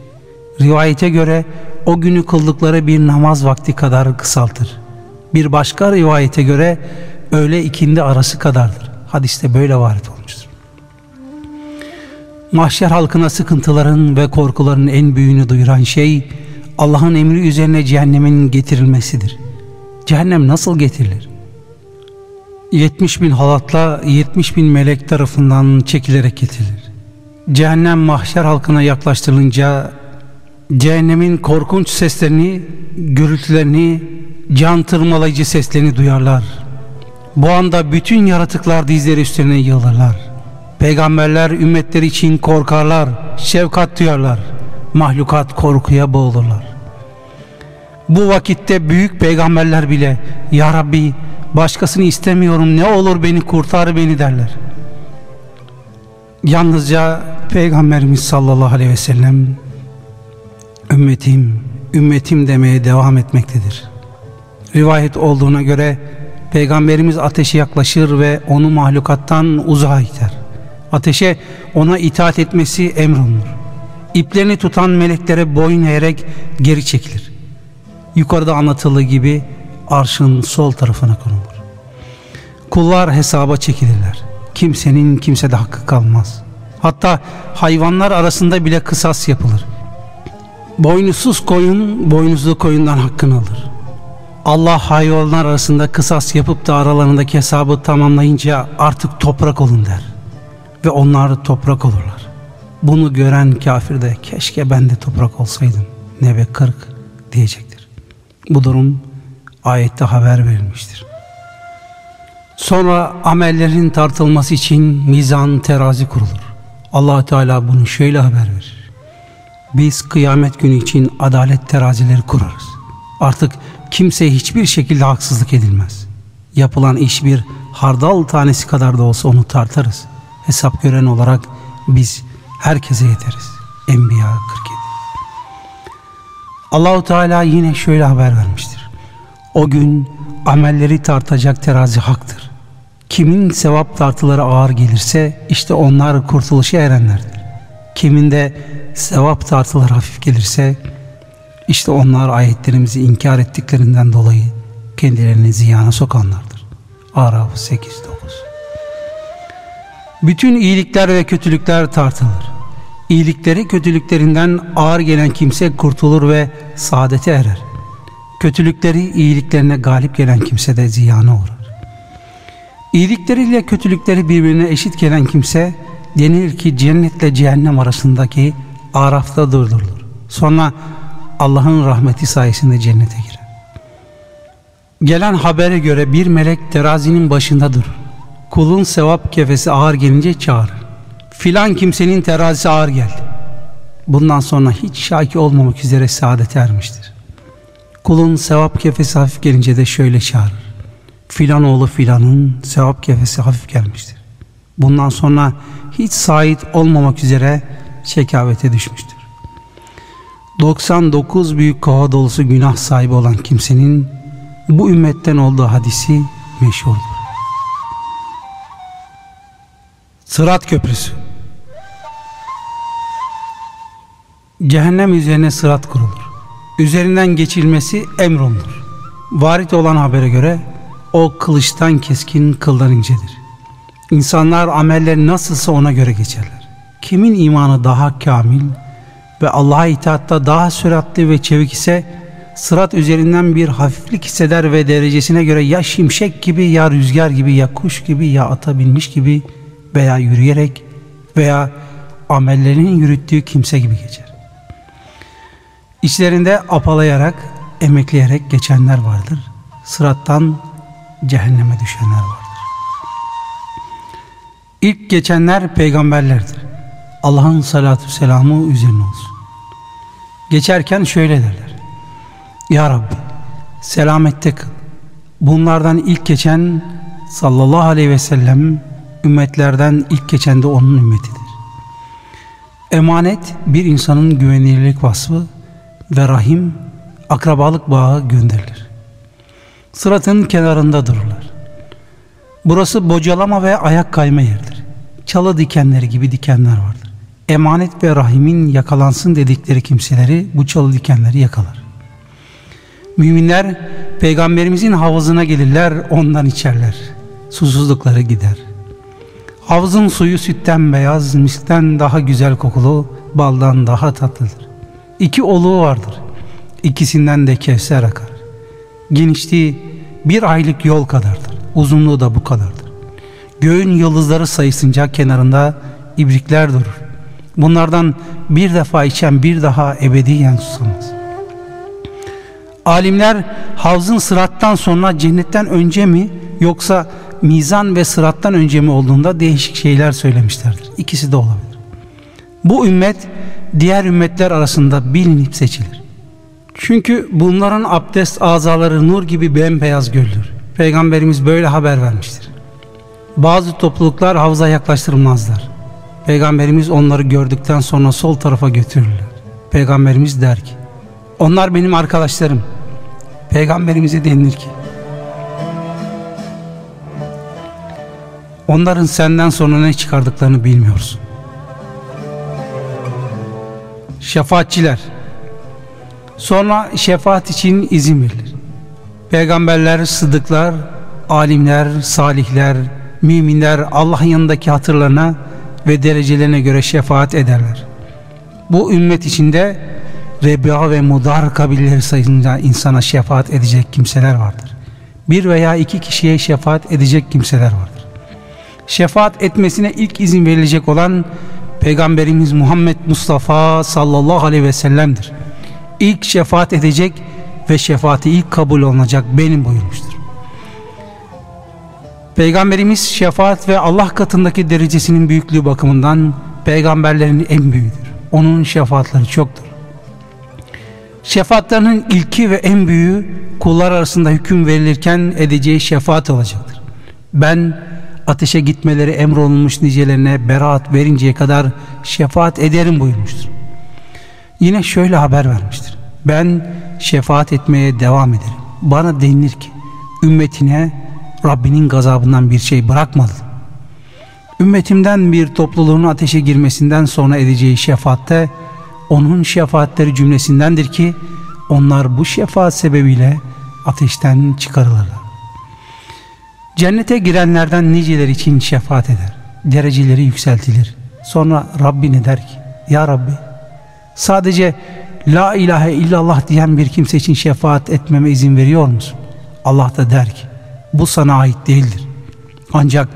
Rivayete göre o günü kıldıkları bir namaz vakti kadar kısaltır. Bir başka rivayete göre öğle ikindi arası kadardır. Hadiste böyle varit olmuştur. Mahşer halkına sıkıntıların ve korkuların en büyüğünü duyuran şey Allah'ın emri üzerine cehennemin getirilmesidir. Cehennem nasıl getirilir? 70 bin halatla 70 bin melek tarafından çekilerek getirilir. Cehennem mahşer halkına yaklaştırılınca cehennemin korkunç seslerini, gürültülerini, can tırmalayıcı seslerini duyarlar. Bu anda bütün yaratıklar dizleri üstlerine yığılırlar. Peygamberler ümmetleri için korkarlar, şefkat duyarlar. Mahlukat korkuya boğulurlar. Bu vakitte büyük peygamberler bile Ya Rabbi başkasını istemiyorum ne olur beni kurtar beni derler. Yalnızca Peygamberimiz sallallahu aleyhi ve sellem ümmetim, ümmetim demeye devam etmektedir. Rivayet olduğuna göre Peygamberimiz ateşe yaklaşır ve onu mahlukattan uzağa iter. Ateşe ona itaat etmesi emrolunur. İplerini tutan meleklere boyun eğerek geri çekilir. Yukarıda anlatıldığı gibi arşın sol tarafına konulur. Kullar hesaba çekilirler. Kimsenin kimsede hakkı kalmaz. Hatta hayvanlar arasında bile kısas yapılır. Boynuzsuz koyun boynuzlu koyundan hakkını alır. Allah hayvanlar arasında kısas yapıp da aralarındaki hesabı tamamlayınca artık toprak olun der. Ve onlar toprak olurlar. Bunu gören kafir de keşke ben de toprak olsaydım. Nebe 40 diyecektir. Bu durum ayette haber verilmiştir. Sonra amellerin tartılması için mizan terazi kurulur. allah Teala bunu şöyle haber verir. Biz kıyamet günü için adalet terazileri kurarız. Artık kimseye hiçbir şekilde haksızlık edilmez. Yapılan iş bir hardal tanesi kadar da olsa onu tartarız. Hesap gören olarak biz herkese yeteriz. Enbiya 47 Allahu Teala yine şöyle haber vermiştir. O gün amelleri tartacak terazi haktır. Kimin sevap tartıları ağır gelirse işte onlar kurtuluşa erenlerdir. Kimin de sevap tartıları hafif gelirse İşte onlar ayetlerimizi inkar ettiklerinden dolayı kendilerini ziyana sokanlardır. Araf 8-9 Bütün iyilikler ve kötülükler tartılır. İyilikleri kötülüklerinden ağır gelen kimse kurtulur ve saadete erer. Kötülükleri iyiliklerine galip gelen kimse de ziyana uğrar. İyilikleriyle kötülükleri birbirine eşit gelen kimse denilir ki cennetle cehennem arasındaki arafta durdurulur. Sonra Allah'ın rahmeti sayesinde cennete girer. Gelen habere göre bir melek terazinin başında durur. Kulun sevap kefesi ağır gelince çağırır. Filan kimsenin terazisi ağır geldi. Bundan sonra hiç şaki olmamak üzere saadete ermiştir. Kulun sevap kefesi hafif gelince de şöyle çağırır. Filan oğlu filanın sevap kefesi hafif gelmiştir. Bundan sonra hiç sait olmamak üzere şekavete düşmüştür. 99 büyük kova dolusu günah sahibi olan kimsenin bu ümmetten olduğu hadisi meşhurdur. Sırat Köprüsü Cehennem üzerine sırat kurulur. Üzerinden geçilmesi emrolunur. Varit olan habere göre o kılıçtan keskin kıldan incedir. İnsanlar amelleri nasılsa ona göre geçerler. Kimin imanı daha kamil ve Allah'a itaatta daha süratli ve çevik ise sırat üzerinden bir hafiflik hisseder ve derecesine göre ya şimşek gibi ya rüzgar gibi ya kuş gibi ya ata binmiş gibi veya yürüyerek veya amellerinin yürüttüğü kimse gibi geçer. İçlerinde apalayarak, emekleyerek geçenler vardır. Sırattan cehenneme düşenler vardır. İlk geçenler peygamberlerdir. Allah'ın salatü selamı üzerine olsun. Geçerken şöyle derler. Ya Rabbi selamette kıl. Bunlardan ilk geçen sallallahu aleyhi ve sellem ümmetlerden ilk geçen de onun ümmetidir. Emanet bir insanın güvenilirlik vasfı ve rahim akrabalık bağı gönderilir. Sıratın kenarında dururlar. Burası bocalama ve ayak kayma yerdir. Çalı dikenleri gibi dikenler vardır. Emanet ve rahimin yakalansın dedikleri kimseleri bu çalı dikenleri yakalar. Müminler peygamberimizin havuzuna gelirler ondan içerler. Susuzlukları gider. Havuzun suyu sütten beyaz, miskten daha güzel kokulu, baldan daha tatlıdır. İki oluğu vardır. İkisinden de kevser akar. Genişliği bir aylık yol kadardır. Uzunluğu da bu kadardır. Göğün yıldızları sayısınca kenarında ibrikler durur. Bunlardan bir defa içen bir daha ebediyen susamaz. Alimler havzın sırattan sonra cennetten önce mi yoksa mizan ve sırattan önce mi olduğunda değişik şeyler söylemişlerdir. İkisi de olabilir. Bu ümmet diğer ümmetler arasında bilinip seçilir. Çünkü bunların abdest azaları nur gibi bembeyaz göldür. Peygamberimiz böyle haber vermiştir. Bazı topluluklar havuza yaklaştırmazlar. Peygamberimiz onları gördükten sonra sol tarafa götürürler. Peygamberimiz der ki, onlar benim arkadaşlarım. Peygamberimize denilir ki, onların senden sonra ne çıkardıklarını bilmiyorsun. Şefaatçiler Sonra şefaat için izin verilir. Peygamberler, sıddıklar, alimler, salihler, müminler Allah'ın yanındaki hatırlarına ve derecelerine göre şefaat ederler. Bu ümmet içinde Rebia ve Mudar kabileleri sayısınca insana şefaat edecek kimseler vardır. Bir veya iki kişiye şefaat edecek kimseler vardır. Şefaat etmesine ilk izin verilecek olan Peygamberimiz Muhammed Mustafa sallallahu aleyhi ve sellem'dir. İlk şefaat edecek ve şefaati ilk kabul olunacak benim buyurmuştur. Peygamberimiz şefaat ve Allah katındaki derecesinin büyüklüğü bakımından peygamberlerin en büyüğüdür. Onun şefaatleri çoktur. Şefaatlerinin ilki ve en büyüğü kullar arasında hüküm verilirken edeceği şefaat olacaktır. Ben ateşe gitmeleri emrolunmuş nicelerine beraat verinceye kadar şefaat ederim buyurmuştur. Yine şöyle haber vermiştir. Ben şefaat etmeye devam ederim. Bana denilir ki ümmetine Rabbinin gazabından bir şey bırakmadı. Ümmetimden bir topluluğun ateşe girmesinden sonra edeceği şefaatte onun şefaatleri cümlesindendir ki onlar bu şefaat sebebiyle ateşten çıkarılırlar. Cennete girenlerden niceler için şefaat eder. Dereceleri yükseltilir. Sonra Rabbi ne der ki? Ya Rabbi sadece La ilahe illallah diyen bir kimse için şefaat etmeme izin veriyor musun? Allah da der ki bu sana ait değildir. Ancak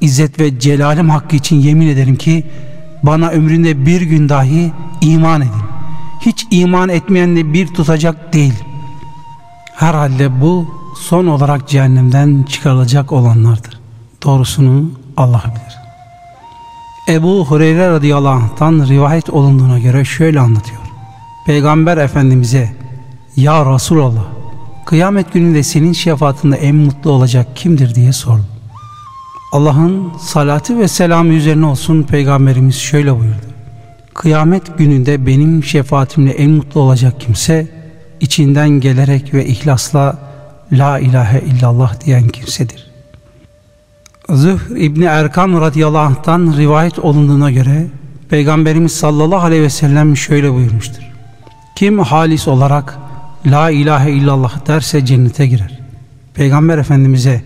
İzzet ve celalim hakkı için yemin ederim ki bana ömründe bir gün dahi iman edin. Hiç iman etmeyenle bir tutacak değil. Herhalde bu son olarak cehennemden çıkarılacak olanlardır. Doğrusunu Allah bilir. Ebu Hureyre radıyallahu anh'tan rivayet olunduğuna göre şöyle anlatıyor. Peygamber Efendimiz'e Ya Resulallah kıyamet gününde senin şefaatinde en mutlu olacak kimdir diye sordu. Allah'ın salatı ve selamı üzerine olsun Peygamberimiz şöyle buyurdu. Kıyamet gününde benim şefaatimle en mutlu olacak kimse içinden gelerek ve ihlasla La ilahe illallah diyen kimsedir. Zühr İbni Erkan radıyallahu anh'tan rivayet olunduğuna göre Peygamberimiz sallallahu aleyhi ve sellem şöyle buyurmuştur. Kim halis olarak La ilahe illallah derse cennete girer. Peygamber Efendimiz'e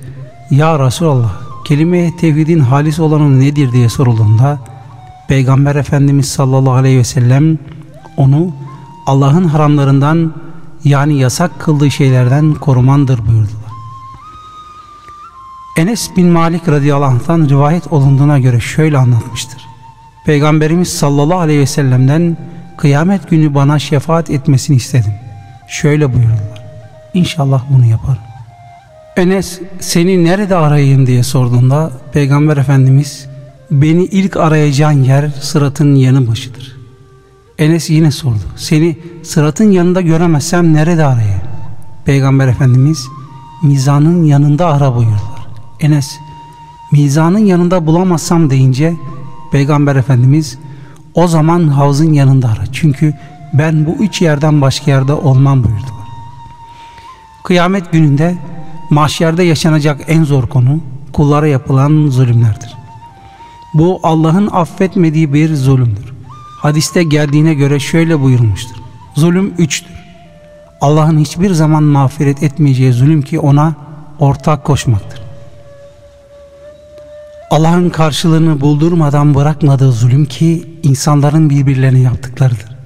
Ya Resulallah kelime tevhidin halis olanı nedir diye sorulduğunda Peygamber Efendimiz sallallahu aleyhi ve sellem onu Allah'ın haramlarından yani yasak kıldığı şeylerden korumandır buyurdular. Enes bin Malik radıyallahu anh'tan rivayet olunduğuna göre şöyle anlatmıştır. Peygamberimiz sallallahu aleyhi ve sellem'den kıyamet günü bana şefaat etmesini istedim. Şöyle buyurdular. İnşallah bunu yaparım. Enes seni nerede arayayım diye sorduğunda Peygamber Efendimiz beni ilk arayacağın yer sıratın yanı başıdır. Enes yine sordu. Seni sıratın yanında göremezsem nerede arayayım? Peygamber Efendimiz mizanın yanında ara buyurdular. Enes mizanın yanında bulamazsam deyince Peygamber Efendimiz o zaman havzın yanında ara. Çünkü ben bu üç yerden başka yerde olmam buyurdular. Kıyamet gününde mahşerde yaşanacak en zor konu kullara yapılan zulümlerdir. Bu Allah'ın affetmediği bir zulümdür. Hadiste geldiğine göre şöyle buyurmuştur. Zulüm üçtür. Allah'ın hiçbir zaman mağfiret etmeyeceği zulüm ki ona ortak koşmaktır. Allah'ın karşılığını buldurmadan bırakmadığı zulüm ki insanların birbirlerine yaptıklarıdır.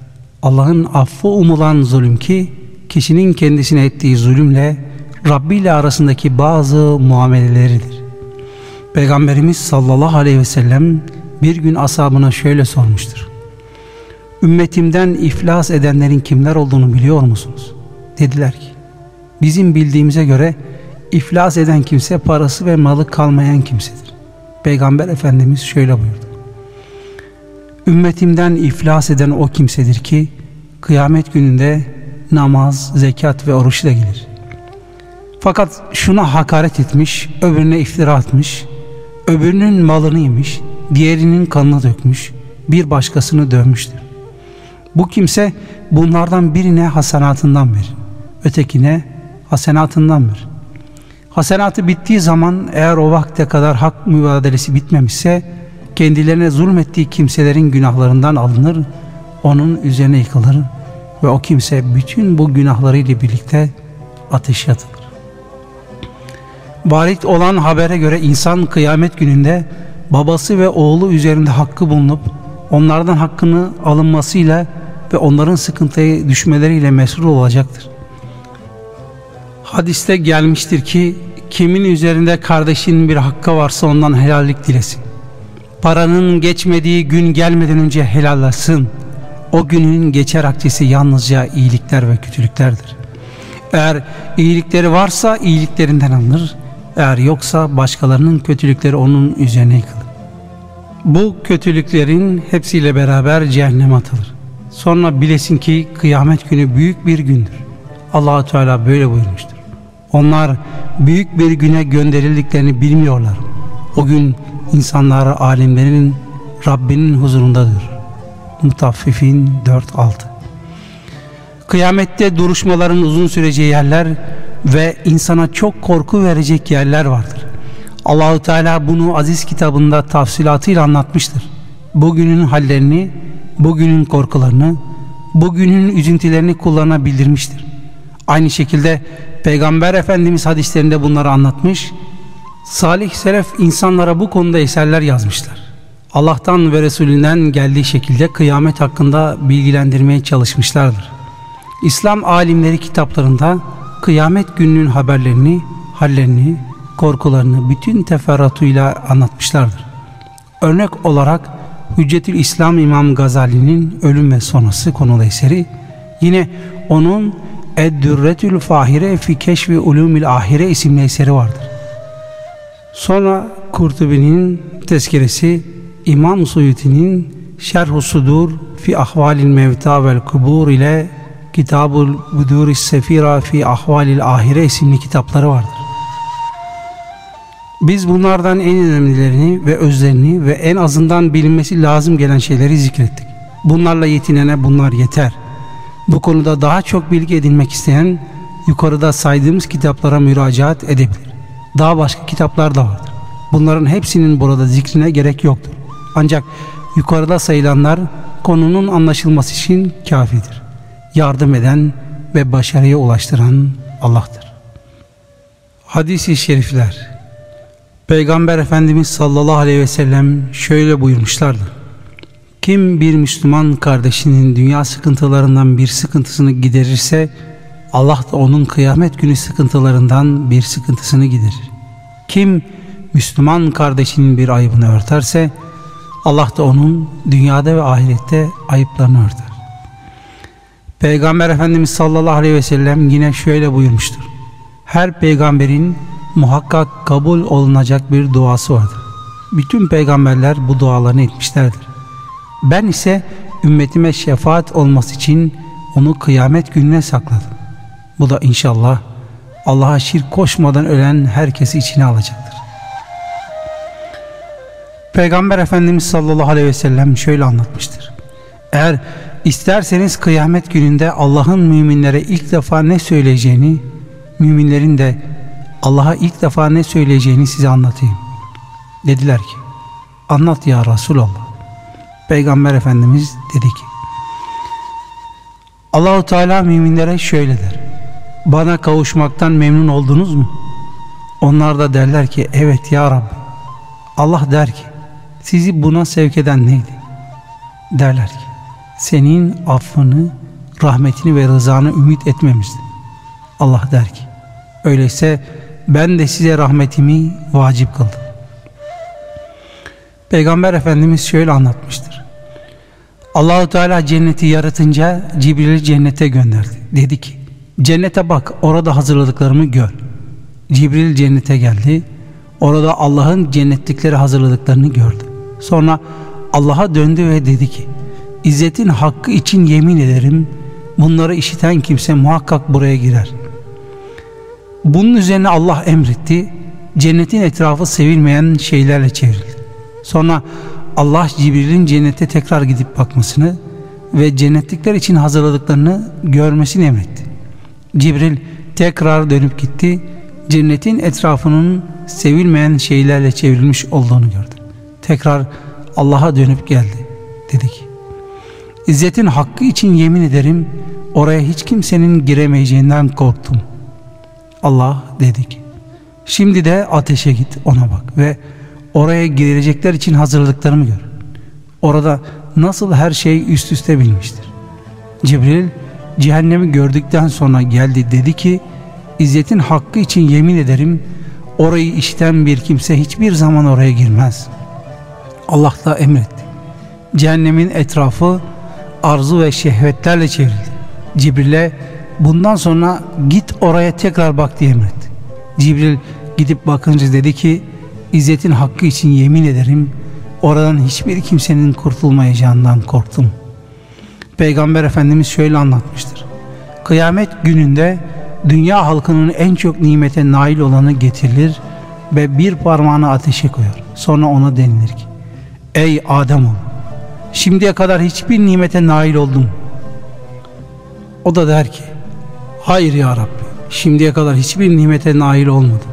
Allah'ın affı umulan zulüm ki kişinin kendisine ettiği zulümle Rabbi ile arasındaki bazı muameleleridir. Peygamberimiz sallallahu aleyhi ve sellem bir gün ashabına şöyle sormuştur. Ümmetimden iflas edenlerin kimler olduğunu biliyor musunuz? Dediler ki bizim bildiğimize göre iflas eden kimse parası ve malı kalmayan kimsedir. Peygamber Efendimiz şöyle buyurdu. Ümmetimden iflas eden o kimsedir ki kıyamet gününde namaz, zekat ve oruçla gelir. Fakat şuna hakaret etmiş, öbürüne iftira atmış, öbürünün malını yemiş, diğerinin kanını dökmüş, bir başkasını dövmüştür. Bu kimse bunlardan birine hasenatından verir, ötekine hasenatından verir. Hasenatı bittiği zaman eğer o vakte kadar hak mübadelesi bitmemişse kendilerine zulmettiği kimselerin günahlarından alınır, onun üzerine yıkılır ve o kimse bütün bu günahlarıyla birlikte ateşe atılır. Varit olan habere göre insan kıyamet gününde babası ve oğlu üzerinde hakkı bulunup onlardan hakkını alınmasıyla ve onların sıkıntıya düşmeleriyle mesul olacaktır. Hadiste gelmiştir ki kimin üzerinde kardeşinin bir hakkı varsa ondan helallik dilesin. Paranın geçmediği gün gelmeden önce helallasın. O günün geçer akçesi yalnızca iyilikler ve kötülüklerdir. Eğer iyilikleri varsa iyiliklerinden alınır. Eğer yoksa başkalarının kötülükleri onun üzerine yıkılır. Bu kötülüklerin hepsiyle beraber cehenneme atılır. Sonra bilesin ki kıyamet günü büyük bir gündür. Allahu Teala böyle buyurmuştur. Onlar büyük bir güne gönderildiklerini bilmiyorlar. O gün insanlar alimlerin Rabbinin huzurundadır. Mutaffifin 4-6 Kıyamette duruşmaların uzun süreceği yerler ve insana çok korku verecek yerler vardır. Allahu Teala bunu aziz kitabında tafsilatıyla anlatmıştır. Bugünün hallerini, bugünün korkularını, bugünün üzüntülerini kullarına bildirmiştir. Aynı şekilde Peygamber Efendimiz hadislerinde bunları anlatmış. Salih Selef insanlara bu konuda eserler yazmışlar. Allah'tan ve Resulünden geldiği şekilde kıyamet hakkında bilgilendirmeye çalışmışlardır. İslam alimleri kitaplarında kıyamet gününün haberlerini, hallerini, korkularını bütün teferruatıyla anlatmışlardır. Örnek olarak Hüccetül İslam İmam Gazali'nin Ölüm ve Sonrası konulu eseri, yine onun Eddürretül Fahire fi Keşfi Ulumil Ahire isimli eseri vardır. Sonra Kurtubi'nin tezkeresi, İmam Suyuti'nin Şerh-u Sudur fi Ahvalil Mevta vel Kubur ile Kitabul Buduris Sefira fi Ahvalil Ahire isimli kitapları vardır. Biz bunlardan en önemlilerini ve özlerini ve en azından bilinmesi lazım gelen şeyleri zikrettik. Bunlarla yetinene bunlar yeter. Bu konuda daha çok bilgi edinmek isteyen yukarıda saydığımız kitaplara müracaat edebilir. Daha başka kitaplar da vardır. Bunların hepsinin burada zikrine gerek yoktur. Ancak yukarıda sayılanlar konunun anlaşılması için kafidir. Yardım eden ve başarıya ulaştıran Allah'tır. Hadis-i şerifler Peygamber Efendimiz sallallahu aleyhi ve sellem şöyle buyurmuşlardı. Kim bir Müslüman kardeşinin dünya sıkıntılarından bir sıkıntısını giderirse Allah da onun kıyamet günü sıkıntılarından bir sıkıntısını giderir. Kim Müslüman kardeşinin bir ayıbını örterse Allah da onun dünyada ve ahirette ayıplarını örter. Peygamber Efendimiz sallallahu aleyhi ve sellem yine şöyle buyurmuştur. Her peygamberin muhakkak kabul olunacak bir duası vardır. Bütün peygamberler bu dualarını etmişlerdir. Ben ise ümmetime şefaat olması için onu kıyamet gününe sakladım. Bu da inşallah Allah'a şirk koşmadan ölen herkesi içine alacaktır. Peygamber Efendimiz sallallahu aleyhi ve sellem şöyle anlatmıştır. Eğer isterseniz kıyamet gününde Allah'ın müminlere ilk defa ne söyleyeceğini, müminlerin de Allah'a ilk defa ne söyleyeceğini size anlatayım. Dediler ki, anlat ya Resulallah. Peygamber Efendimiz dedi ki, Allahu Teala müminlere şöyle der. Bana kavuşmaktan memnun oldunuz mu? Onlar da derler ki evet ya Rabbi. Allah der ki sizi buna sevk eden neydi? Derler ki senin affını, rahmetini ve rızanı ümit etmemizdi. Allah der ki öyleyse ben de size rahmetimi vacip kıldım. Peygamber Efendimiz şöyle anlatmıştır. Allahu Teala cenneti yaratınca Cibril'i cennete gönderdi. Dedi ki cennete bak orada hazırladıklarımı gör. Cibril cennete geldi. Orada Allah'ın cennetlikleri hazırladıklarını gördü. Sonra Allah'a döndü ve dedi ki İzzetin hakkı için yemin ederim bunları işiten kimse muhakkak buraya girer. Bunun üzerine Allah emretti. Cennetin etrafı sevilmeyen şeylerle çevrildi. Sonra Allah Cibril'in cennete tekrar gidip bakmasını ve cennetlikler için hazırladıklarını görmesini emretti. Cibril tekrar dönüp gitti. Cennetin etrafının sevilmeyen şeylerle çevrilmiş olduğunu gördü. Tekrar Allah'a dönüp geldi. Dedi ki İzzetin hakkı için yemin ederim oraya hiç kimsenin giremeyeceğinden korktum. Allah dedi ki şimdi de ateşe git ona bak ve oraya girecekler için hazırladıklarımı gör. Orada nasıl her şey üst üste binmiştir. Cibril cehennemi gördükten sonra geldi dedi ki İzzetin hakkı için yemin ederim orayı işiten bir kimse hiçbir zaman oraya girmez. Allah da emretti. Cehennemin etrafı arzu ve şehvetlerle çevrildi. Cibril'e bundan sonra git oraya tekrar bak diye emretti. Cibril gidip bakınca dedi ki İzzetin hakkı için yemin ederim oradan hiçbir kimsenin kurtulmayacağından korktum. Peygamber Efendimiz şöyle anlatmıştır. Kıyamet gününde dünya halkının en çok nimete nail olanı getirilir ve bir parmağını ateşe koyar. Sonra ona denilir ki Ey Adem şimdiye kadar hiçbir nimete nail oldum. O da der ki Hayır ya Rabbi şimdiye kadar hiçbir nimete nail olmadım.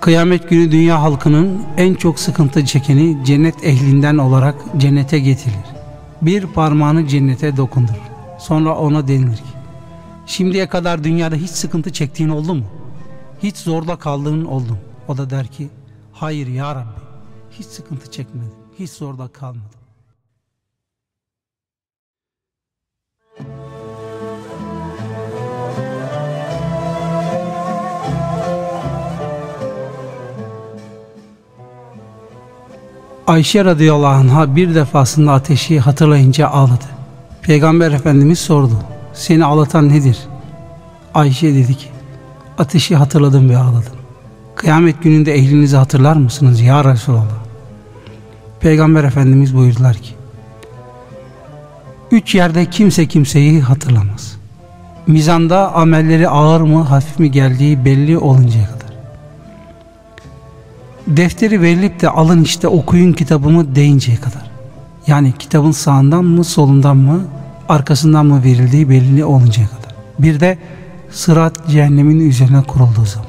Kıyamet günü dünya halkının en çok sıkıntı çekeni cennet ehlinden olarak cennete getirilir. Bir parmağını cennete dokundur. Sonra ona denilir ki Şimdiye kadar dünyada hiç sıkıntı çektiğin oldu mu? Hiç zorda kaldığın oldu mu? O da der ki hayır ya Rabbi hiç sıkıntı çekmedim. Hiç zorda kalmadım. Ayşe radıyallahu anh'a bir defasında ateşi hatırlayınca ağladı. Peygamber Efendimiz sordu. Seni ağlatan nedir? Ayşe dedi ki ateşi hatırladım ve ağladım. Kıyamet gününde ehlinizi hatırlar mısınız ya Resulallah? Peygamber Efendimiz buyurdular ki Üç yerde kimse kimseyi hatırlamaz. Mizanda amelleri ağır mı hafif mi geldiği belli oluncaya kadar. Defteri verilip de alın işte okuyun kitabımı deyinceye kadar. Yani kitabın sağından mı solundan mı arkasından mı verildiği belli oluncaya kadar. Bir de sırat cehennemin üzerine kurulduğu zaman.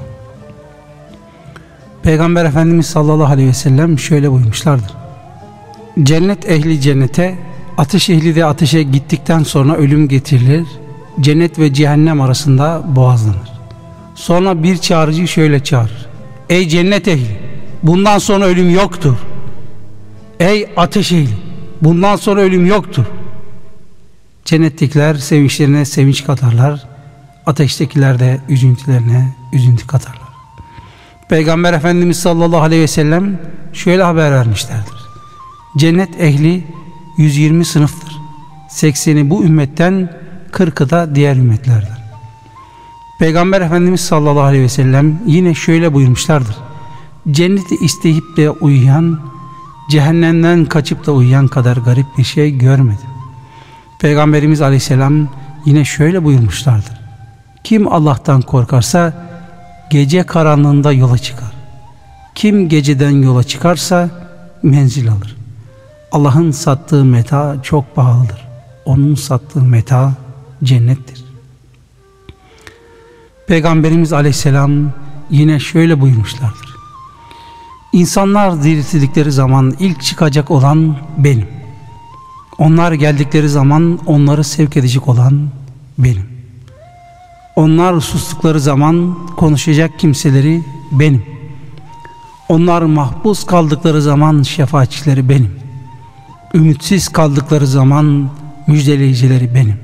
Peygamber Efendimiz sallallahu aleyhi ve sellem şöyle buyurmuşlardır. Cennet ehli cennete, ateş ehli de ateşe gittikten sonra ölüm getirilir. Cennet ve cehennem arasında boğazlanır. Sonra bir çağırıcı şöyle çağırır. Ey cennet ehli! Bundan sonra ölüm yoktur. Ey ateş ehli! Bundan sonra ölüm yoktur. Cennettekiler sevinçlerine sevinç katarlar. Ateştekiler de üzüntülerine üzüntü katarlar. Peygamber Efendimiz sallallahu aleyhi ve sellem şöyle haber vermişlerdir. Cennet ehli 120 sınıftır. 80'i bu ümmetten 40'ı da diğer ümmetlerden. Peygamber Efendimiz sallallahu aleyhi ve sellem yine şöyle buyurmuşlardır. Cenneti isteyip de uyuyan, cehennemden kaçıp da uyuyan kadar garip bir şey görmedim. Peygamberimiz aleyhisselam yine şöyle buyurmuşlardır. Kim Allah'tan korkarsa gece karanlığında yola çıkar. Kim geceden yola çıkarsa menzil alır. Allah'ın sattığı meta çok pahalıdır. Onun sattığı meta cennettir. Peygamberimiz aleyhisselam yine şöyle buyurmuşlardır. İnsanlar diriltildikleri zaman ilk çıkacak olan benim. Onlar geldikleri zaman onları sevk edecek olan benim. Onlar sustukları zaman konuşacak kimseleri benim. Onlar mahpus kaldıkları zaman şefaatçileri benim. Ümitsiz kaldıkları zaman müjdeleyicileri benim.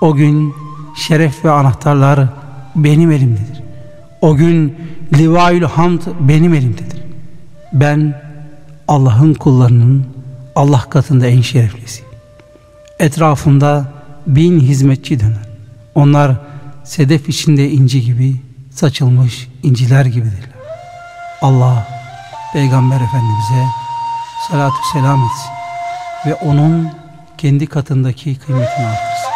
O gün şeref ve anahtarlar benim elimdedir. O gün livaül hamd benim elimdedir. Ben Allah'ın kullarının Allah katında en şereflisi. Etrafında bin hizmetçi döner. Onlar sedef içinde inci gibi saçılmış inciler gibidirler. Allah Peygamber Efendimiz'e salatu selam etsin ve onun kendi katındaki kıymetini artırsın.